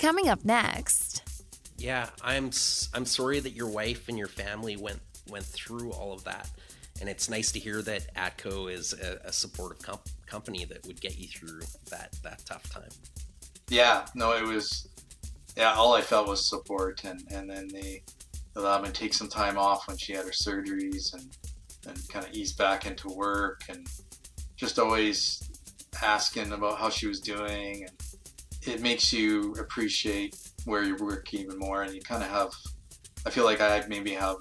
Coming up next. Yeah, I'm I'm sorry that your wife and your family went went through all of that, and it's nice to hear that Atco is a, a supportive comp- company that would get you through that that tough time. Yeah, no, it was. Yeah, all I felt was support, and and then they allowed me to take some time off when she had her surgeries, and and kind of ease back into work, and just always asking about how she was doing, and it makes you appreciate where you're working even more, and you kind of have. I feel like I maybe have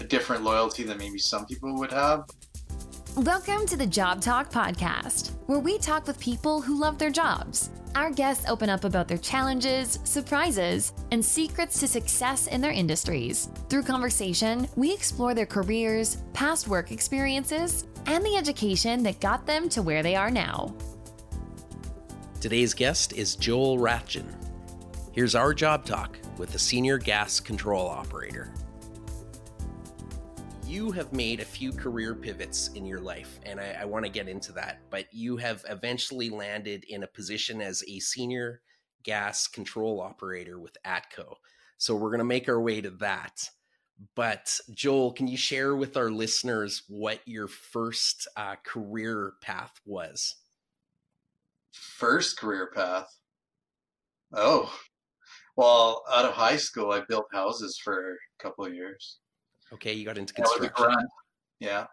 a different loyalty than maybe some people would have. Welcome to the Job Talk Podcast, where we talk with people who love their jobs. Our guests open up about their challenges, surprises, and secrets to success in their industries. Through conversation, we explore their careers, past work experiences, and the education that got them to where they are now. Today's guest is Joel Rathjen. Here's our job talk with a senior gas control operator. You have made a few career pivots in your life, and I, I want to get into that. But you have eventually landed in a position as a senior gas control operator with ATCO. So we're going to make our way to that. But Joel, can you share with our listeners what your first uh, career path was? First career path. Oh, well, out of high school, I built houses for a couple of years. Okay, you got into construction. Yeah,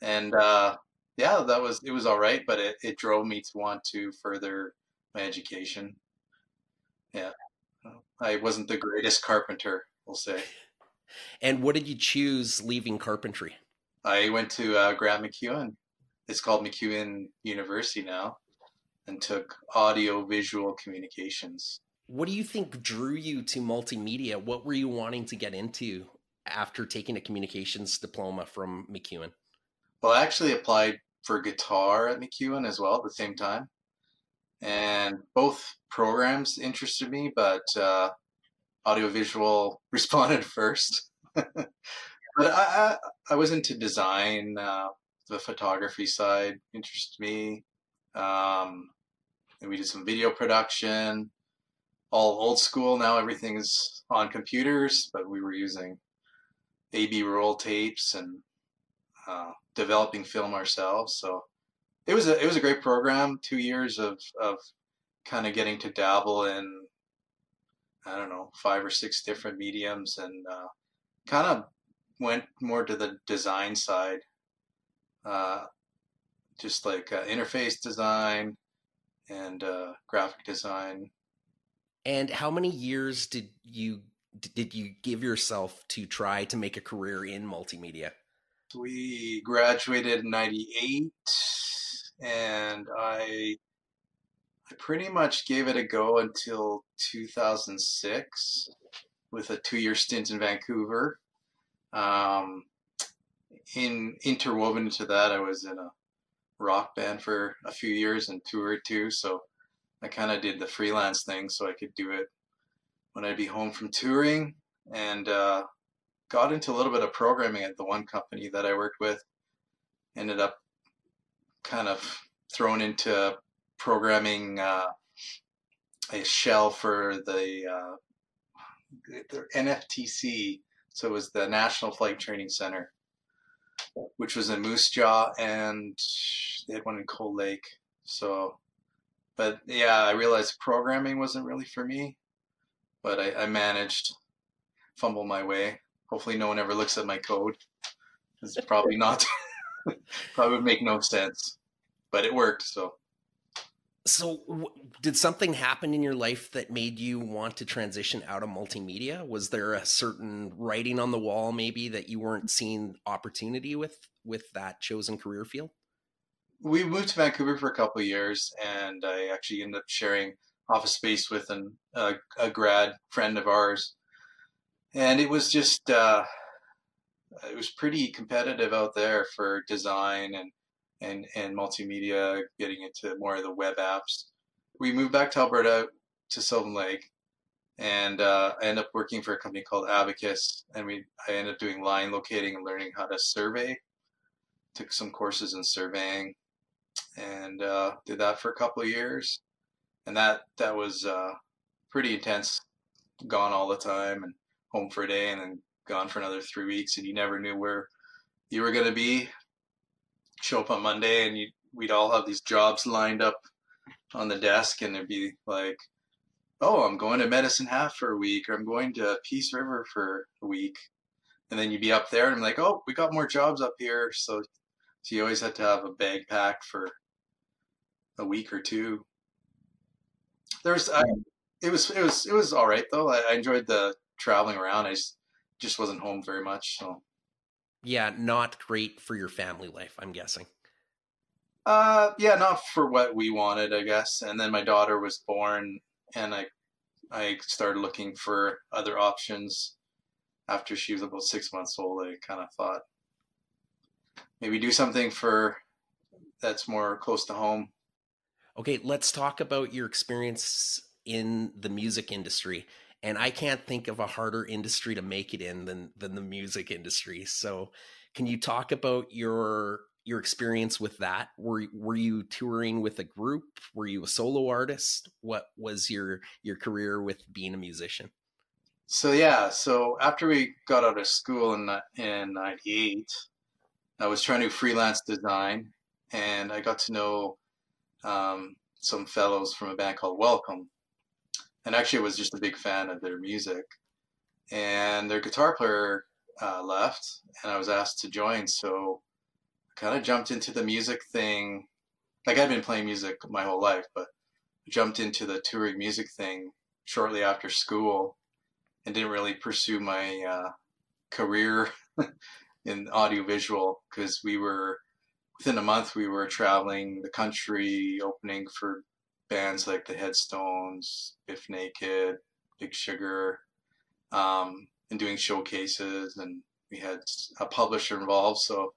and uh, yeah, that was it was all right, but it, it drove me to want to further my education. Yeah, I wasn't the greatest carpenter, we'll say. And what did you choose leaving carpentry? I went to uh, Grant MacEwan. It's called MacEwan University now, and took audio visual communications. What do you think drew you to multimedia? What were you wanting to get into after taking a communications diploma from MacEwan? Well, I actually applied for guitar at MacEwan as well at the same time. And both programs interested me, but uh, audiovisual responded first. but I, I, I, was into design, uh, the photography side interested me. Um, and we did some video production, all old school. Now everything is on computers, but we were using AB roll tapes and uh, developing film ourselves. So it was a it was a great program. Two years of of kind of getting to dabble in I don't know five or six different mediums and uh, kind of went more to the design side, uh, just like uh, interface design and uh, graphic design. And how many years did you did you give yourself to try to make a career in multimedia? We graduated in 98 and I I pretty much gave it a go until 2006 with a two-year stint in Vancouver. Um, in interwoven into that, I was in a rock band for a few years and toured too. So I kind of did the freelance thing so I could do it when I'd be home from touring and uh, got into a little bit of programming at the one company that I worked with. Ended up kind of thrown into programming uh, a shell for the, uh, the NFTC. So it was the National Flight Training Center, which was in Moose Jaw, and they had one in Cold Lake. So, but yeah, I realized programming wasn't really for me but I, I managed fumble my way. Hopefully, no one ever looks at my code. It's probably not. probably would make no sense, but it worked. So. So, w- did something happen in your life that made you want to transition out of multimedia? Was there a certain writing on the wall, maybe that you weren't seeing opportunity with with that chosen career field? We moved to Vancouver for a couple years, and I actually ended up sharing office space with an, a grad friend of ours, and it was just uh, it was pretty competitive out there for design and and and multimedia, getting into more of the web apps. We moved back to Alberta to Sylvan Lake, and uh, I ended up working for a company called Abacus, and we I ended up doing line locating and learning how to survey. Took some courses in surveying, and uh, did that for a couple of years and that that was uh, pretty intense. Gone all the time and home for a day and then gone for another three weeks, and you never knew where you were going to be. Show up on Monday, and you we'd all have these jobs lined up on the desk, and it'd be like, "Oh, I'm going to Medicine Hat for a week, or I'm going to Peace River for a week," and then you'd be up there, and I'm like, "Oh, we got more jobs up here," so so you always had to have a bag packed for a week or two. There's, I, it was, it was, it was all right though. I, I enjoyed the traveling around. I just, just wasn't home very much. So, yeah, not great for your family life. I'm guessing. Uh, yeah, not for what we wanted, I guess. And then my daughter was born, and I, I started looking for other options. After she was about six months old, I kind of thought maybe do something for that's more close to home. Okay, let's talk about your experience in the music industry. And I can't think of a harder industry to make it in than than the music industry. So, can you talk about your your experience with that? Were were you touring with a group? Were you a solo artist? What was your your career with being a musician? So yeah, so after we got out of school in in '98, I was trying to freelance design, and I got to know um, some fellows from a band called Welcome, and actually I was just a big fan of their music. And their guitar player uh, left, and I was asked to join, so I kind of jumped into the music thing. Like I'd been playing music my whole life, but jumped into the touring music thing shortly after school, and didn't really pursue my uh, career in audiovisual because we were within a month we were traveling the country opening for bands like the headstones Bif Naked big sugar um, and doing showcases and we had a publisher involved so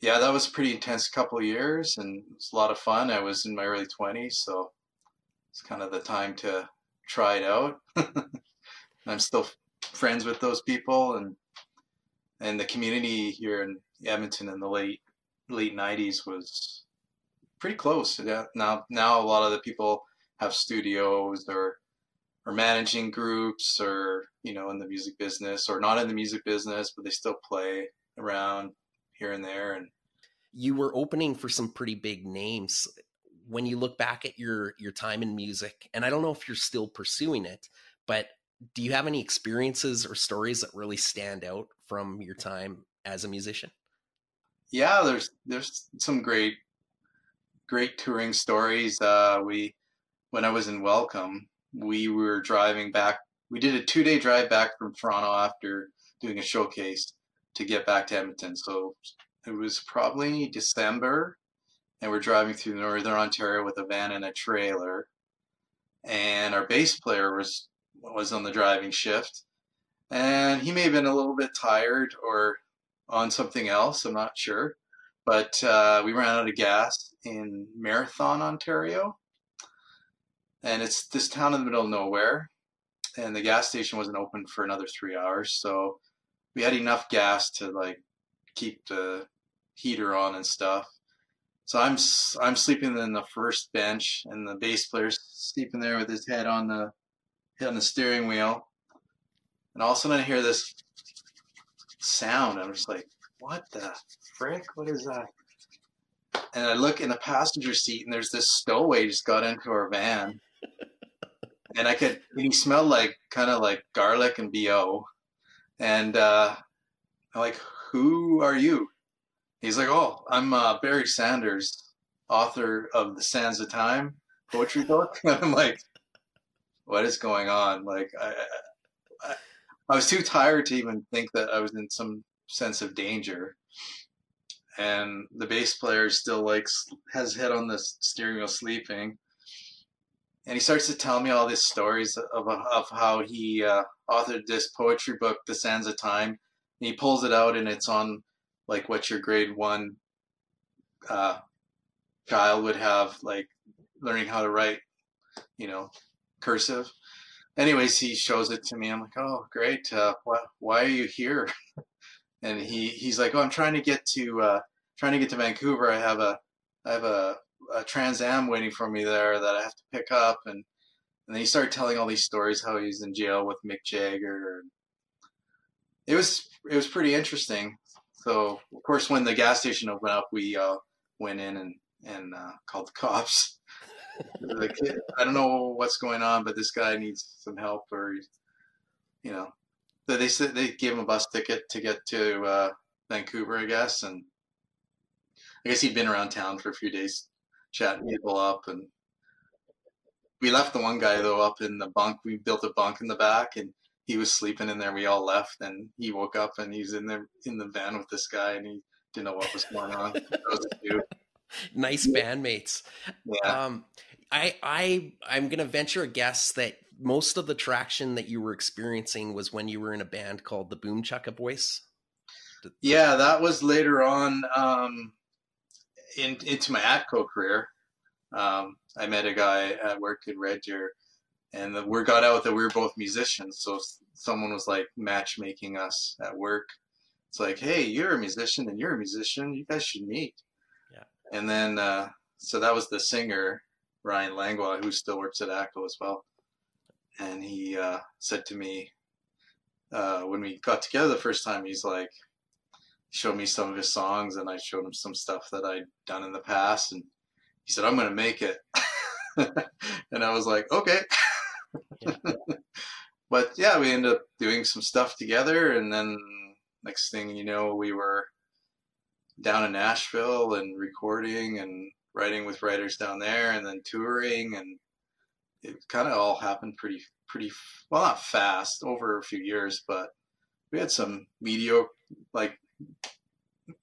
yeah that was a pretty intense couple of years and it was a lot of fun. I was in my early 20s so it's kind of the time to try it out. I'm still friends with those people and and the community here in Edmonton in the late late '90s was pretty close. Yeah. Now now a lot of the people have studios or or managing groups or you know in the music business or not in the music business, but they still play around here and there. And you were opening for some pretty big names. When you look back at your your time in music, and I don't know if you're still pursuing it, but do you have any experiences or stories that really stand out from your time as a musician? Yeah, there's there's some great great touring stories. Uh, we when I was in Welcome, we were driving back. We did a two day drive back from Toronto after doing a showcase to get back to Edmonton. So it was probably December, and we're driving through northern Ontario with a van and a trailer. And our bass player was was on the driving shift, and he may have been a little bit tired or on something else. I'm not sure, but uh, we ran out of gas in Marathon, Ontario, and it's this town in the middle of nowhere, and the gas station wasn't open for another three hours, so we had enough gas to like keep the heater on and stuff. So I'm I'm sleeping in the first bench, and the bass player's sleeping there with his head on the on the steering wheel, and all of a sudden I hear this sound. I'm just like, what the frick? What is that? And I look in the passenger seat, and there's this stowaway just got into our van, and I could. And he smelled like kind of like garlic and bo, and uh, I'm like, who are you? He's like, oh, I'm uh, Barry Sanders, author of the Sands of Time poetry book. And I'm like, what is going on? Like I, I, I was too tired to even think that I was in some sense of danger. And the bass player still like has head on the steering wheel sleeping. And he starts to tell me all these stories of, of how he uh, authored this poetry book, The Sands of Time. And he pulls it out and it's on like what your grade one uh, child would have, like learning how to write, you know, cursive. Anyways, he shows it to me. I'm like, oh, great. Uh, why, why are you here? and he, he's like, oh, I'm trying to get to uh, trying to get to Vancouver. I have a I have a, a Trans Am waiting for me there that I have to pick up, and And then he started telling all these stories how he was in jail with Mick Jagger. It was it was pretty interesting. So of course, when the gas station opened up, we uh, went in and and uh, called the cops. I don't know what's going on, but this guy needs some help, or you know, they said they gave him a bus ticket to get to uh, Vancouver, I guess, and I guess he'd been around town for a few days, chatting people up, and we left the one guy though up in the bunk. We built a bunk in the back, and he was sleeping in there. We all left, and he woke up and he's in there in the van with this guy, and he didn't know what was going on. was nice bandmates. Yeah. Um, I I I'm gonna venture a guess that most of the traction that you were experiencing was when you were in a band called the Boom Chucka Boys. Yeah, that was later on um, in, into my ATCO career. Um, I met a guy at work in Red Deer, and the word got out that we were both musicians. So someone was like matchmaking us at work. It's like, hey, you're a musician and you're a musician. You guys should meet. Yeah. And then, uh, so that was the singer, Ryan Langlois, who still works at ATCO as well. And he uh, said to me, uh, when we got together the first time, he's like, showed me some of his songs and I showed him some stuff that I'd done in the past. And he said, I'm going to make it. and I was like, okay. Yeah. but yeah, we ended up doing some stuff together. And then next thing you know, we were down in Nashville and recording and writing with writers down there and then touring. And it kind of all happened pretty, pretty, well, not fast over a few years, but we had some mediocre, like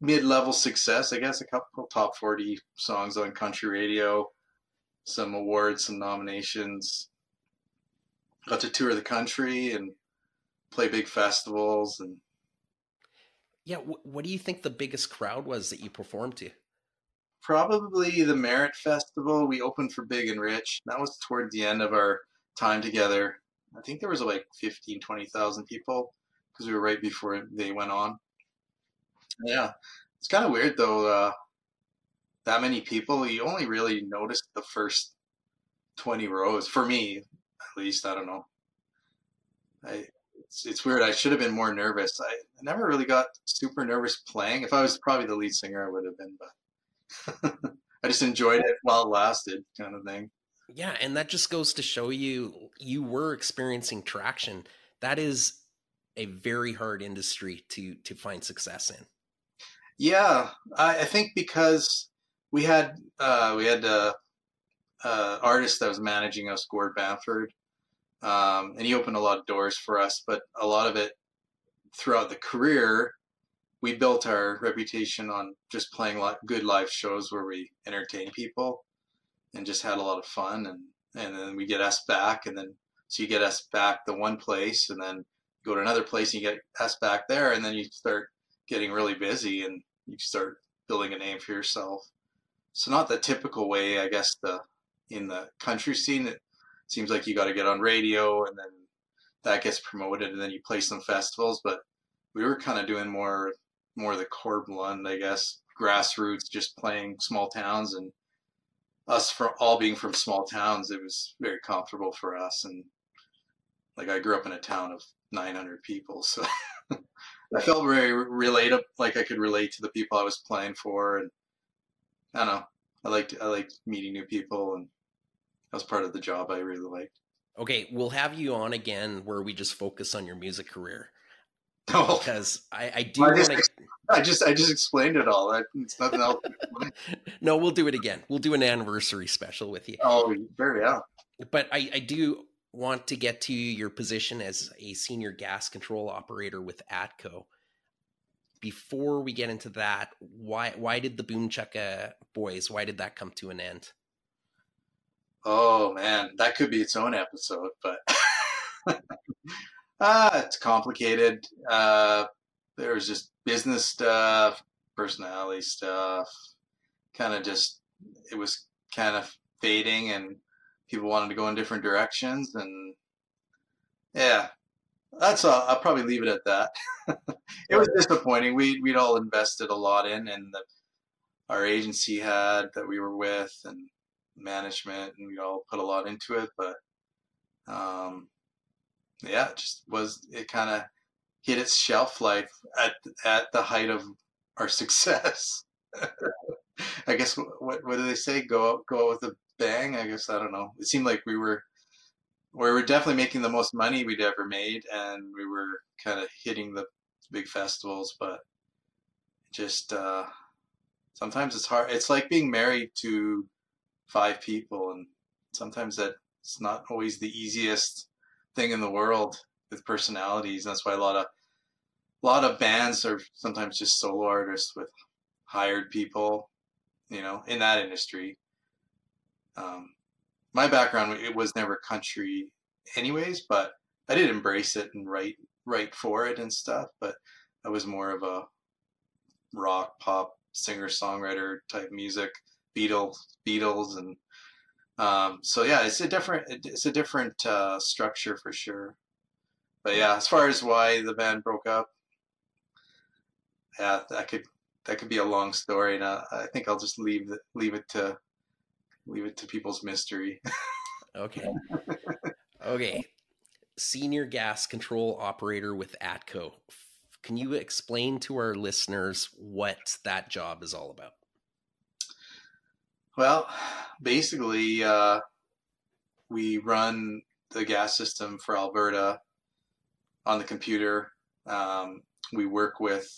mid-level success, I guess. A couple top forty songs on country radio, some awards, some nominations. Got to tour the country and play big festivals and. Yeah, what do you think the biggest crowd was that you performed to? Probably the Merritt Festival. We opened for Big and Rich. That was toward the end of our time together. I think there was like 15, 20,000 people because we were right before they went on. Yeah, it's kind of weird though. Uh, that many people, you only really notice the first twenty rows. For me, at least, I don't know. I it's, it's weird. I should have been more nervous. I, I never really got super nervous playing. If I was probably the lead singer, I would have been, but I just enjoyed it while it lasted, kind of thing. Yeah, and that just goes to show you you were experiencing traction. That is a very hard industry to to find success in. Yeah, I, I think because we had uh, we had a, a, artist that was managing us, Gord Bamford, um, and he opened a lot of doors for us. But a lot of it throughout the career, we built our reputation on just playing li- good live shows where we entertain people and just had a lot of fun. And and then we get us back, and then so you get us back the one place, and then go to another place and you get us back there, and then you start getting really busy and you start building a name for yourself. So not the typical way, I guess the in the country scene it seems like you got to get on radio and then that gets promoted and then you play some festivals, but we were kind of doing more more the Corb I guess, grassroots, just playing small towns and us from all being from small towns, it was very comfortable for us. And like I grew up in a town of 900 people, so I felt very relatable, like I could relate to the people I was playing for, and I don't know. I liked I liked meeting new people, and that was part of the job I really liked. Okay, we'll have you on again where we just focus on your music career. Oh, because I, I do. Wanna... I just, I just explained it all. It's nothing else. no, we'll do it again. We'll do an anniversary special with you. Oh, very yeah. But I, I do want to get to your position as a senior gas control operator with ATCO. Before we get into that, why why did the Boom Chucka boys? Why did that come to an end? Oh man, that could be its own episode, but ah, it's complicated. Uh, there was just business stuff, personality stuff, kind of just it was kind of fading and people wanted to go in different directions and yeah. That's all i'll probably leave it at that. It was disappointing. We, we'd all invested a lot in and the, our agency had that we were with and management and we all put a lot into it but um, yeah, it just was it kind of hit its shelf life at at the height of our success. I guess what what do they say? Go out, go out with a bang. I guess I don't know. It seemed like we were we were definitely making the most money we'd ever made, and we were kind of hitting the big festivals, but just uh, sometimes it's hard. It's like being married to five people, and sometimes that it's not always the easiest thing in the world with personalities. That's why a lot of a lot of bands are sometimes just solo artists with hired people, you know, in that industry. Um, my background it was never country, anyways, but I did embrace it and write write for it and stuff. But I was more of a rock pop singer songwriter type music, Beatles, Beatles, and um, so yeah, it's a different it's a different uh, structure for sure. But yeah, as far as why the band broke up, yeah, that could that could be a long story, and uh, I think I'll just leave it leave it to leave it to people's mystery. okay. Okay. Senior gas control operator with ATCO. Can you explain to our listeners what that job is all about? Well, basically, uh, we run the gas system for Alberta on the computer. Um, we work with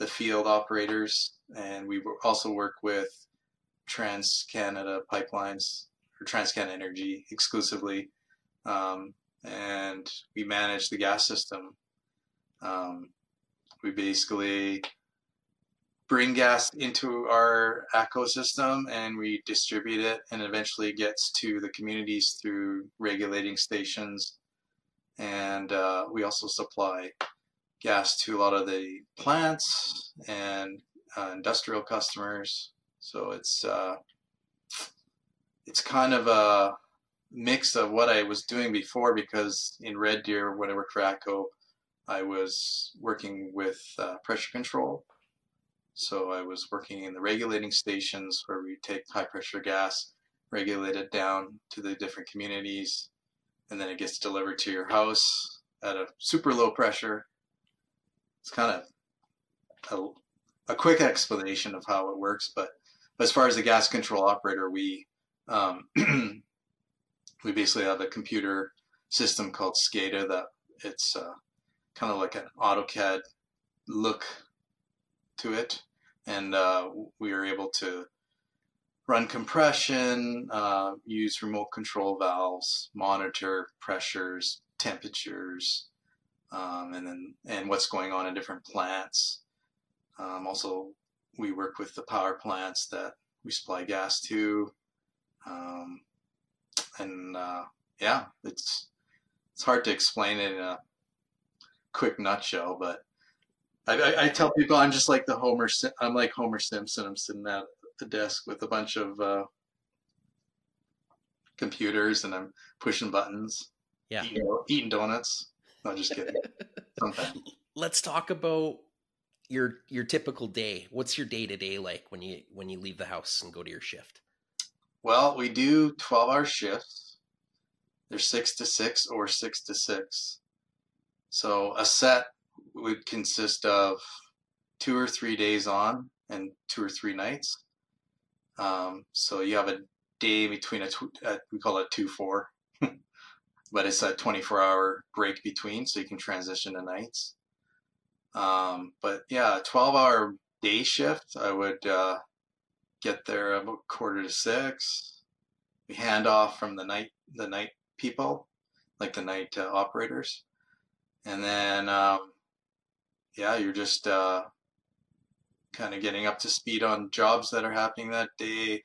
the field operators, and we also work with Trans Canada Pipelines or TransCanada Energy exclusively, um, and we manage the gas system. Um, we basically bring gas into our ecosystem and we distribute it and eventually gets to the communities through regulating stations and uh, we also supply gas to a lot of the plants and uh, industrial customers so it's uh, it's kind of a mix of what I was doing before because in Red Deer when I worked for ATCO I was working with uh, pressure control so I was working in the regulating stations where we take high pressure gas, regulate it down to the different communities, and then it gets delivered to your house at a super low pressure. It's kind of a, a quick explanation of how it works, but as far as the gas control operator, we um, we basically have a computer system called SCADA that it's uh, kind of like an AutoCAD look to it. And uh, we were able to run compression, uh, use remote control valves, monitor pressures, temperatures, um, and then and what's going on in different plants. Um, also, we work with the power plants that we supply gas to, um, and uh, yeah, it's it's hard to explain it in a quick nutshell, but I, I, tell people I'm just like the Homer. I'm like Homer Simpson. I'm sitting at the desk with a bunch of uh, computers and I'm pushing buttons. Yeah, eating, eating donuts. No, just kidding. Sometimes. Let's talk about your your typical day. What's your day to day like when you when you leave the house and go to your shift? Well, we do twelve hour shifts. They're six to six or six to six. So a set would consist of two or three days on and two or three nights. Um, so you have a day between a, a we call it two four, but it's a 24 hour break between, so you can transition to nights. Um, but yeah, 12 hour day shift, I would uh, get there about quarter to six. We hand off from the night the night people, like the night uh, operators, and then um, yeah, you're just uh, kind of getting up to speed on jobs that are happening that day,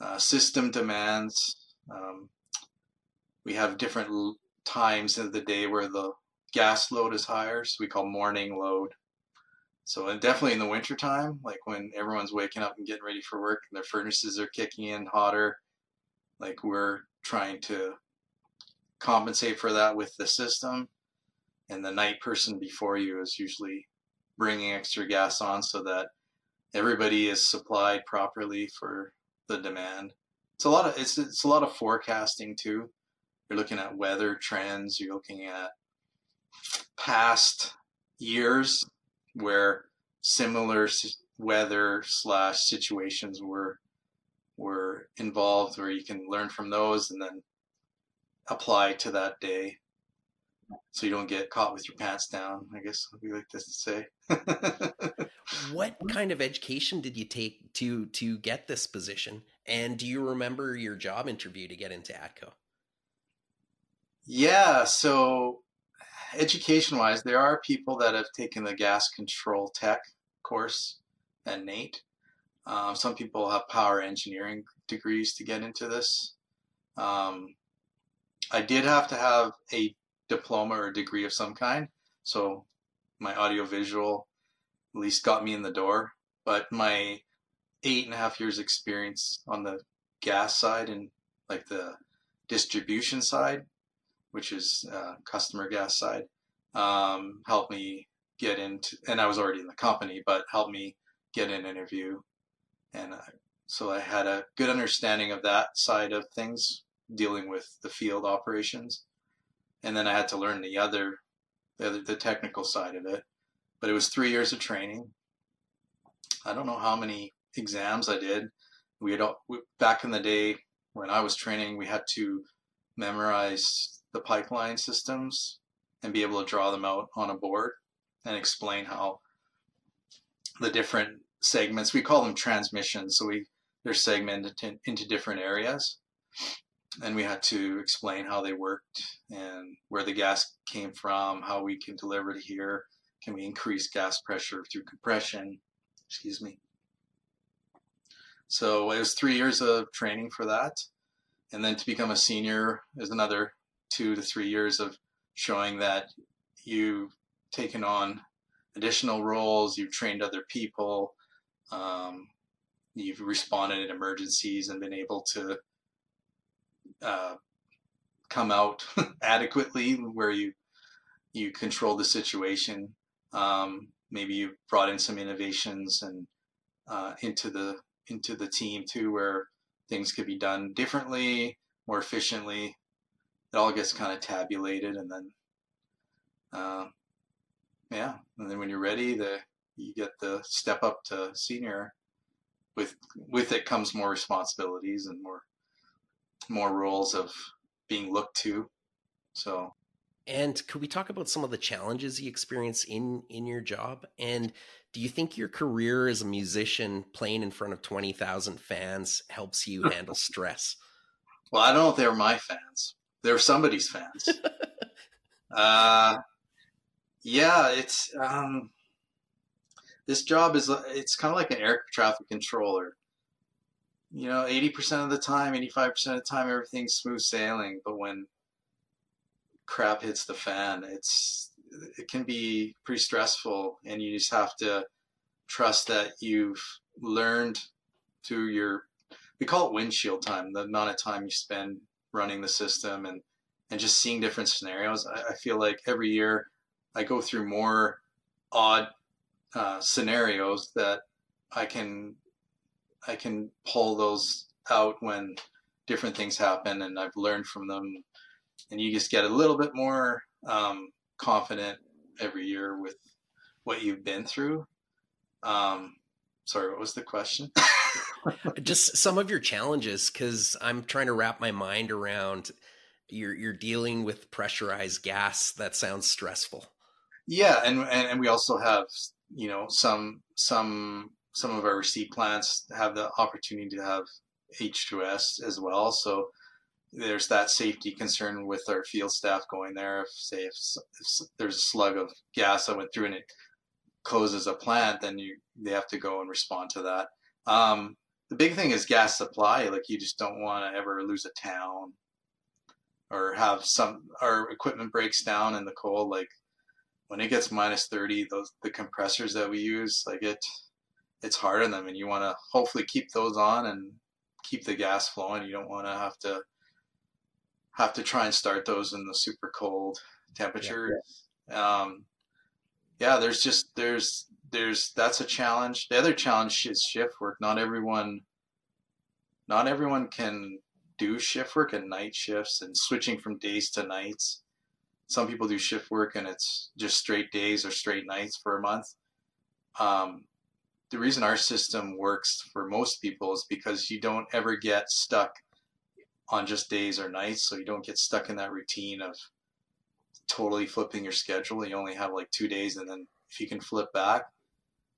uh, system demands. Um, we have different times of the day where the gas load is higher, so we call morning load. So and definitely in the winter time, like when everyone's waking up and getting ready for work and their furnaces are kicking in hotter, like we're trying to compensate for that with the system and the night person before you is usually bringing extra gas on so that everybody is supplied properly for the demand. It's a lot of it's it's a lot of forecasting too. You're looking at weather trends, you're looking at past years where similar weather slash situations were were involved where you can learn from those and then apply to that day. So you don't get caught with your pants down i guess we like this to say. What kind of education did you take to to get this position? And do you remember your job interview to get into atco yeah so education wise there are people that have taken the gas control tech course at NAIT um, some people have power engineering degrees to get into this. Um, I did have to have a diploma or degree of some kind, so my audiovisual at least got me in the door. But my eight and a half years experience on the gas side and like the distribution side, which is uh, customer gas side, um, helped me get into, and I was already in the company, but helped me get an interview and uh, so I had a good understanding of that side of things, dealing with the field operations, and then I had to learn the other, the, other, the technical side of it. But it was three years of training. I don't know how many exams I did. We had all, back in the day when I was training, we had to memorize the pipeline systems and be able to draw them out on a board and explain how the different segments. We call them transmissions. So we they're segmented into different areas, and we had to explain how they worked and where the gas came from, how we can deliver it here. Can we increase gas pressure through compression? Excuse me. So it was three years of training for that. And then to become a senior is another two to three years of showing that you've taken on additional roles, you've trained other people, um, you've responded in emergencies and been able to uh, come out adequately where you you control the situation. Um, maybe you brought in some innovations and uh, into the into the team too, where things could be done differently, more efficiently. It all gets kind of tabulated, and then uh, yeah, and then when you're ready, the you get the step up to senior. With with it comes more responsibilities and more more roles of being looked to. So and could we talk about some of the challenges you experience in in your job? And do you think your career as a musician playing in front of 20,000 fans helps you handle stress? Well, I don't know if they're my fans. They're somebody's fans. uh, yeah, it's um, this job is it's kind of like an air traffic controller. You know, 80% of the time, 85% of the time, everything's smooth sailing. But when crap hits the fan, it's it can be pretty stressful, and you just have to trust that you've learned through your we call it windshield time, the amount of time you spend running the system and and just seeing different scenarios. I, I feel like every year I go through more odd uh, scenarios that I can I can pull those out when different things happen, and I've learned from them. And you just get a little bit more um, confident every year with what you've been through. Um, sorry, what was the question? just some of your challenges, because I'm trying to wrap my mind around you're you're dealing with pressurized gas. That sounds stressful. Yeah, and and, and we also have you know some some some of our receipt plants have the opportunity to have H2S as well. So there's that safety concern with our field staff going there. If say if, if there's a slug of gas that went through and it closes a plant, then you they have to go and respond to that. Um, the big thing is gas supply. Like you just don't want to ever lose a town or have some our equipment breaks down in the cold. Like when it gets minus 30 those the compressors that we use like it it's hard on them and you want to hopefully keep those on and keep the gas flowing you don't want to have to have to try and start those in the super cold temperature yeah, yeah. um yeah there's just there's there's that's a challenge the other challenge is shift work not everyone not everyone can do shift work and night shifts and switching from days to nights. Some people do shift work and it's just straight days or straight nights for a month. Um, the reason our system works for most people is because you don't ever get stuck on just days or nights. So you don't get stuck in that routine of totally flipping your schedule. You only have like two days and then if you can flip back.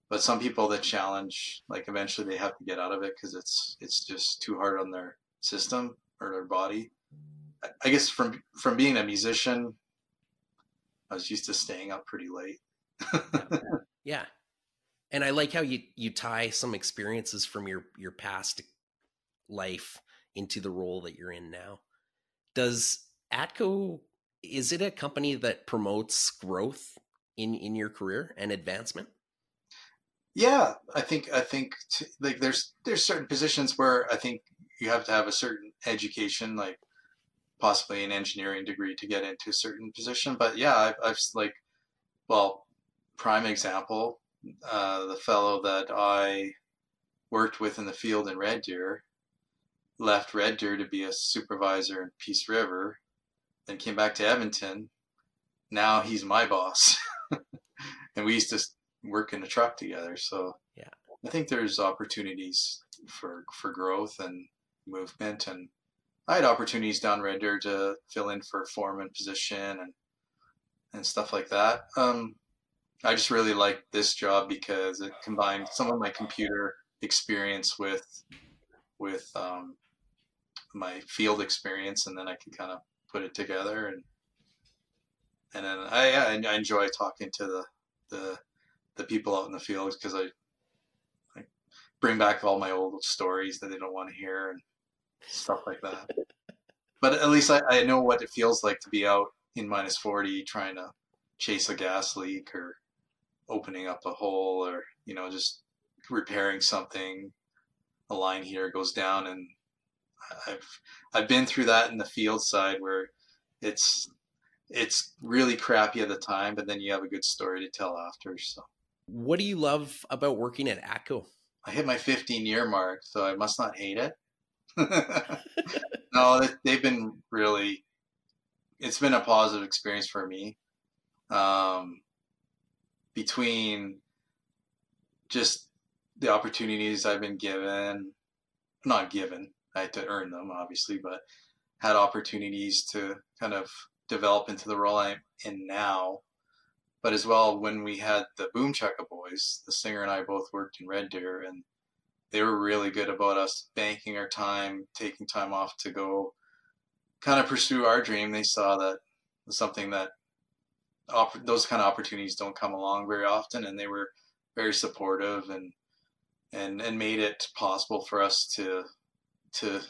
But some people that challenge, like eventually they have to get out of it because it's it's just too hard on their system or their body. I guess from from being a musician, I was used to staying up pretty late. yeah, and I like how you you tie some experiences from your your past life into the role that you're in now. Does Atco is it a company that promotes growth in in your career and advancement? Yeah, I think I think t- like there's there's certain positions where I think you have to have a certain education, like possibly an engineering degree to get into a certain position. But yeah, I've, I've like, well, prime example, uh, the fellow that I worked with in the field in Red Deer left Red Deer to be a supervisor in Peace River, then came back to Edmonton. Now he's my boss, and we used to work in a truck together. So yeah, I think there's opportunities for for growth and movement, and I had opportunities down Red Deer to fill in for foreman position and and stuff like that. Um, I just really like this job because it combined some of my computer experience with with um, my field experience, and then I can kind of put it together. And and then I, I enjoy talking to the the the people out in the field because I, I bring back all my old stories that they don't want to hear and stuff like that. But at least I, I know what it feels like to be out in minus 40 trying to chase a gas leak or opening up a hole or, you know, just repairing something. A line here goes down and I've I've been through that in the field side where it's it's really crappy at the time, but then you have a good story to tell after. So, what do you love about working at ATCO? I hit my 15 year mark, so I must not hate it. no, they've been really. It's been a positive experience for me. Um, between just the opportunities I've been given, not given, I had to earn them, obviously, but had opportunities to kind of develop into the role I'm in now. But as well, when we had the Boom Chucka Boys, the singer and I both worked in Red Deer, and they were really good about us banking our time, taking time off to go kind of pursue our dream. They saw that something that op- those kind of opportunities don't come along very often, and they were very supportive and and and made it possible for us to to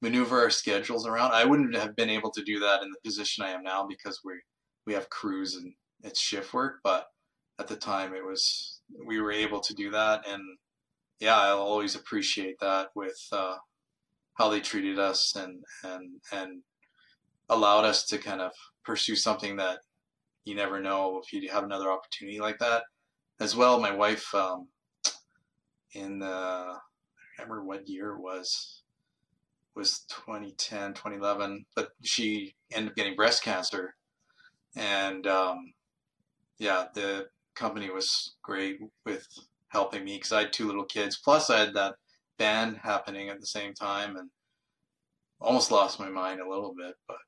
maneuver our schedules around. I wouldn't have been able to do that in the position I am now because we we have crews and it's shift work. But at the time, it was we were able to do that, and yeah, I'll always appreciate that with uh, how they treated us and and and allowed us to kind of pursue something that you never know if you have another opportunity like that. As well, my wife um, in the remember what year it was. Was 2010 2011 but she ended up getting breast cancer. And um, yeah the company was great with helping me because i had two little kids. Plus i had that band happening at the same time and almost lost my mind a little bit but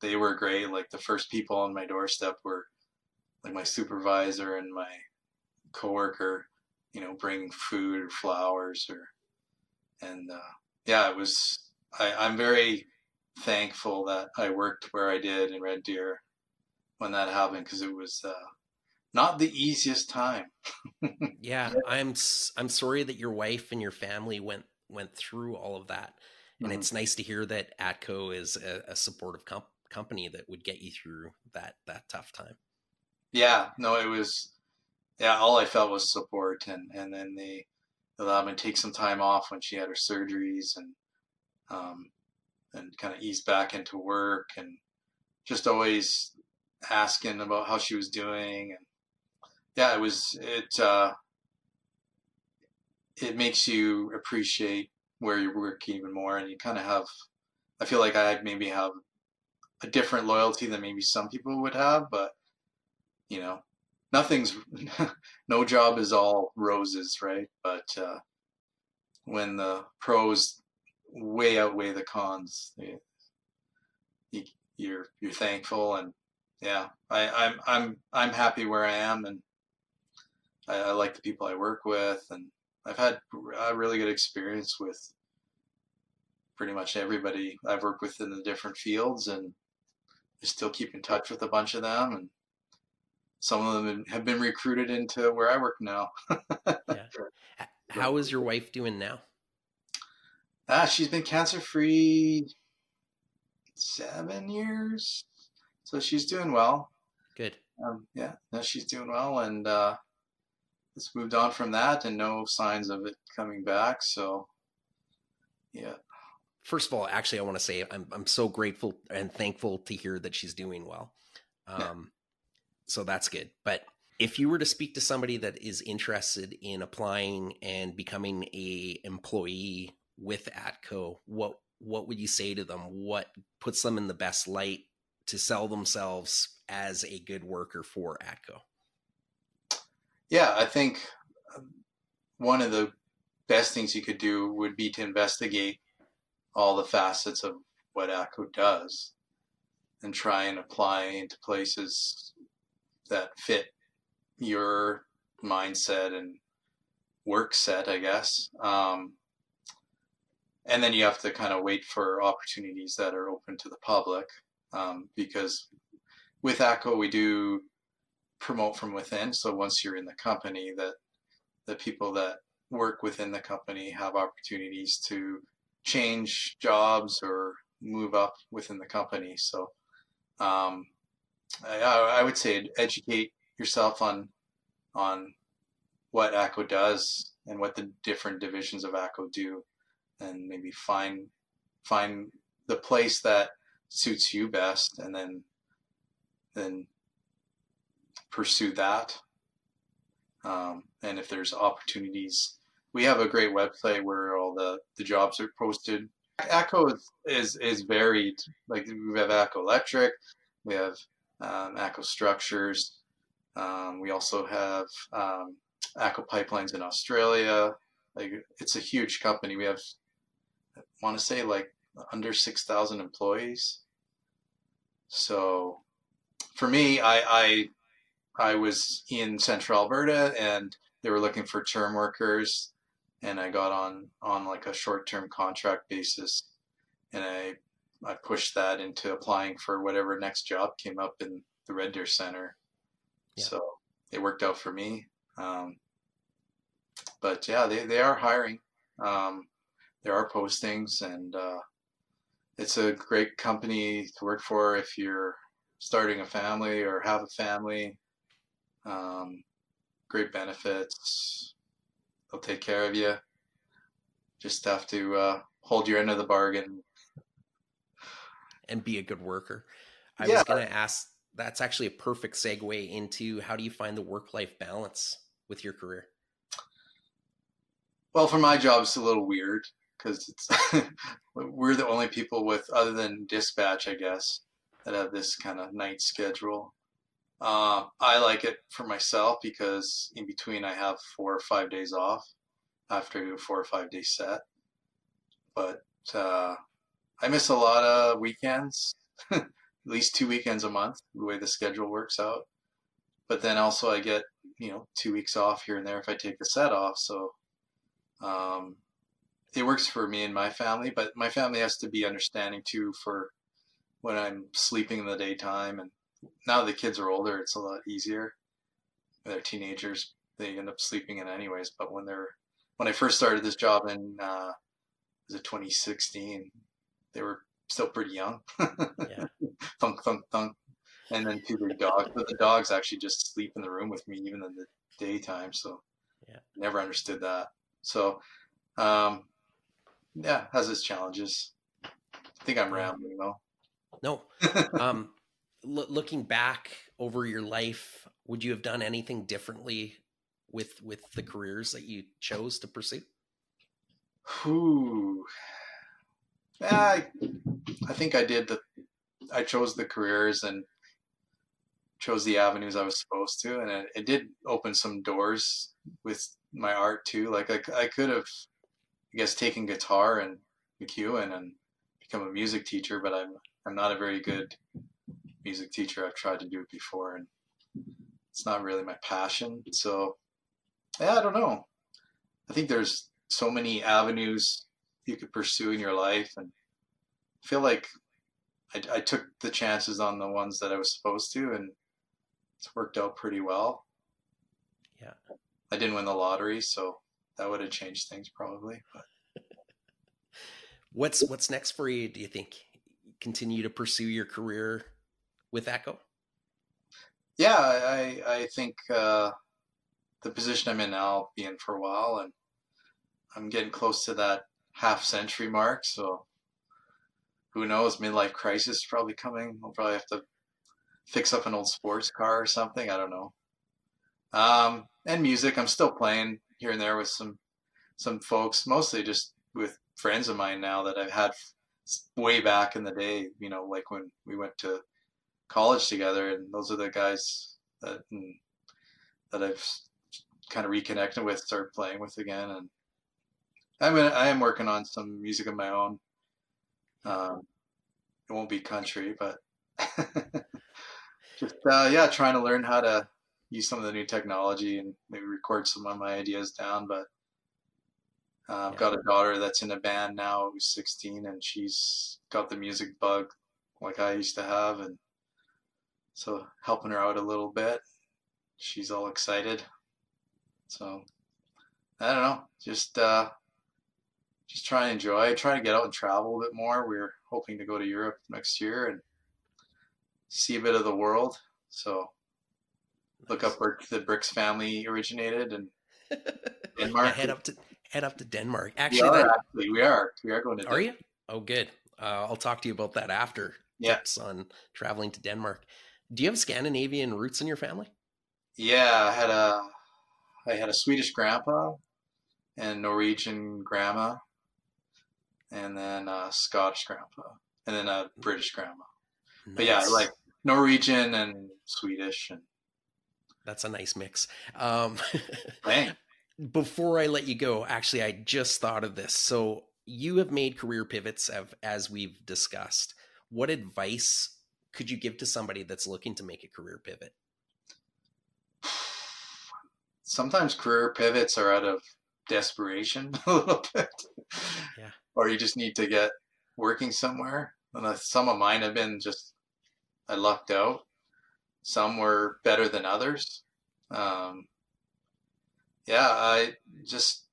they were great. Like the first people on my doorstep were like my supervisor and my coworker you know bring food or flowers or and uh, yeah, it was. I, I'm very thankful that I worked where I did in Red Deer when that happened because it was uh, not the easiest time. yeah, I'm I'm sorry that your wife and your family went went through all of that, and mm-hmm. it's nice to hear that Atco is a, a supportive comp- company that would get you through that that tough time. Yeah, no, it was. Yeah, all I felt was support, and and then they me to take some time off when she had her surgeries and um, and kind of ease back into work and just always asking about how she was doing and yeah it was it uh, it makes you appreciate where you work even more and you kind of have I feel like I maybe have a different loyalty than maybe some people would have, but you know, nothing's no job is all roses, right? But uh, when the pros way outweigh the cons, you, you're you're thankful and yeah, I, I'm I'm I'm happy where I am and I, I like the people I work with and I've had a really good experience with pretty much everybody I've worked with in the different fields and I still keep in touch with a bunch of them and some of them have been recruited into where I work now. yeah. How is your wife doing now? Ah, she's been cancer free seven years, so she's doing well. Good. Um, yeah, no, she's doing well, and uh, it's moved on from that, and no signs of it coming back. So, yeah. First of all, actually, I want to say I'm I'm so grateful and thankful to hear that she's doing well. Um, yeah. So that's good. But if you were to speak to somebody that is interested in applying and becoming a employee with Atco, what what would you say to them? What puts them in the best light to sell themselves as a good worker for Atco? Yeah, I think um, one of the best things you could do would be to investigate all the facets of what Atco does and try and apply into places that fit your mindset and work set, I guess. Um, and then you have to kind of wait for opportunities that are open to the public um, because with Atco we do promote from within so once you're in the company that the people that work within the company have opportunities to change jobs or move up within the company so um, I, I would say educate yourself on on what Atco does and what the different divisions of Atco do and maybe find find the place that suits you best and then then pursue that. Um, and if there's opportunities we have a great website where all the the jobs are posted. Atco is, is is varied. Like we have Atco electric we have um, Atco structures. Um, we also have um, Atco pipelines in australia. Like it's a huge company. We have I want to say like under 6,000 employees. So for me, I, I, I was in central Alberta and they were looking for term workers and I got on, on like a short-term contract basis and I, I pushed that into applying for whatever next job came up in the Red Deer Center. Yeah. So it worked out for me. Um, but yeah, they, they are hiring. Um, there are postings, and uh, it's a great company to work for if you're starting a family or have a family. Um, great benefits. They'll take care of you. Just have to uh, hold your end of the bargain and be a good worker. I yeah. was going to ask. That's actually a perfect segue into how do you find the work-life balance with your career? Well, for my job, it's a little weird because it's we're the only people with other than dispatch, I guess, that have this kind of night schedule. Uh, I like it for myself because in between I have four or five days off after a four or five day set. But uh, I miss a lot of weekends, at least two weekends a month, the way the schedule works out. But then also I get you know two weeks off here and there if I take the set off. So um, it works for me and my family, but my family has to be understanding too for when I'm sleeping in the daytime. And now the kids are older, it's a lot easier. they're teenagers, they end up sleeping in anyways. But when they're when I first started this job in uh, was it 2016, they were still pretty young. yeah. thunk thunk thunk. And then to their dogs, but the dogs actually just sleep in the room with me even in the daytime. So yeah, never understood that. So um, yeah, has its challenges. I think I'm rambling though. No. um, looking back over your life, would you have done anything differently with with the careers that you chose to pursue? Ooh. I, I think I did the, I chose the careers and chose the avenues I was supposed to, and it, it did open some doors with my art too. Like I, I could have, I guess, taken guitar and MacEwan and become a music teacher, but I'm I'm not a very good music teacher. I've tried to do it before, and it's not really my passion. So, yeah, I don't know. I think there's so many avenues you could pursue in your life, and I feel like I, I took the chances on the ones that I was supposed to, and it's worked out pretty well. Yeah. I didn't win the lottery, so that would have changed things probably. But what's what's next for you? Do you think continue to pursue your career with Atco? Yeah, I I think uh, the position I'm in now, I'll be in for a while, and I'm getting close to that half century mark. So who knows? Midlife crisis probably coming. I'll probably have to fix up an old sports car or something. I don't know. Um, and music, I'm still playing here and there with some some folks, mostly just with friends of mine now that I've had way back in the day. You know, like when we went to college together, and those are the guys that mm, that I've kind of reconnected with, started playing with again, and I'm gonna, I am working on some music of my own. Um, it won't be country, but just uh, yeah, trying to learn how to use some of the new technology and maybe record some of my ideas down. But uh, I've yeah. got a daughter that's in a band now who's 16, and she's got the music bug like I used to have, and so helping her out a little bit. She's all excited. So I don't know, just uh, just try and enjoy, try to get out and travel a bit more. We're hoping to go to Europe next year and see a bit of the world. So look up where the Bricks family originated and Denmark. Head up to head up to Denmark. Actually, we are, that, actually, we are. We are going to. Are Denmark. you? Oh, good. Uh, I'll talk to you about that after. Yeah. Tips on traveling to Denmark. Do you have Scandinavian roots in your family? Yeah, I had a I had a Swedish grandpa and Norwegian grandma, and then a Scottish grandpa, and then a British grandma. Nice. But yeah, like Norwegian and Swedish and that's a nice mix. Um, before I let you go, actually, I just thought of this. So you have made career pivots of, as we've discussed. What advice could you give to somebody that's looking to make a career pivot? Sometimes career pivots are out of desperation a little bit. Yeah. Or you just need to get working somewhere. And some of mine have been just I lucked out. Some were better than others. Um, yeah, I just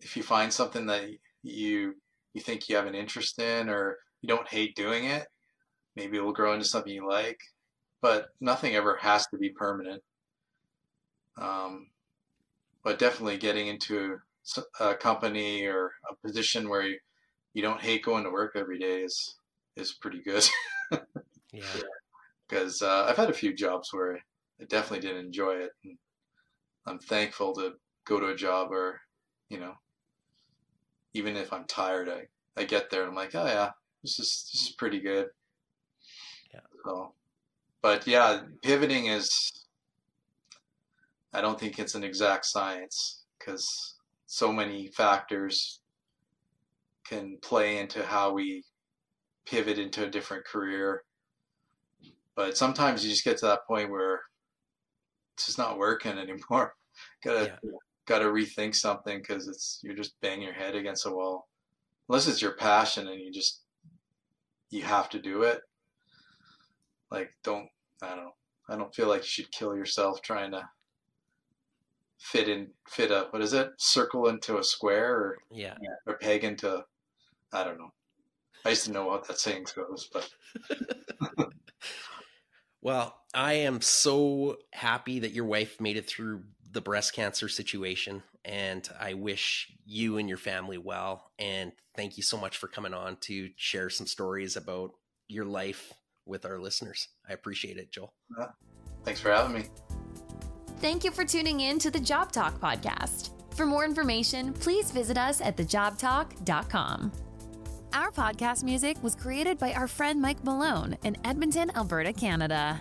if you find something that you you think you have an interest in or you don't hate doing it, maybe it will grow into something you like. But nothing ever has to be permanent. Um, but definitely getting into a company or a position where you, you don't hate going to work every day is is pretty good. yeah because uh, I've had a few jobs where I definitely didn't enjoy it. And I'm thankful to go to a job where, you know, even if I'm tired, I, I get there and I'm like, oh yeah, this is this is pretty good. Yeah. So, but yeah, pivoting is. I don't think it's an exact science because so many factors can play into how we pivot into a different career but sometimes you just get to that point where it's just not working anymore. gotta yeah. gotta rethink something because it's you're just banging your head against a wall. Unless it's your passion and you just you have to do it. Like don't I don't know. I don't feel like you should kill yourself trying to fit in fit a what is it circle into a square or yeah or peg into I don't know. I used to know what that saying goes, but Well, I am so happy that your wife made it through the breast cancer situation, and I wish you and your family well. And thank you so much for coming on to share some stories about your life with our listeners. I appreciate it, Joel. Yeah. Thanks for having me. Thank you for tuning in to the Job Talk podcast. For more information, please visit us at thejobtalk.com. Our podcast music was created by our friend Mike Malone in Edmonton, Alberta, Canada.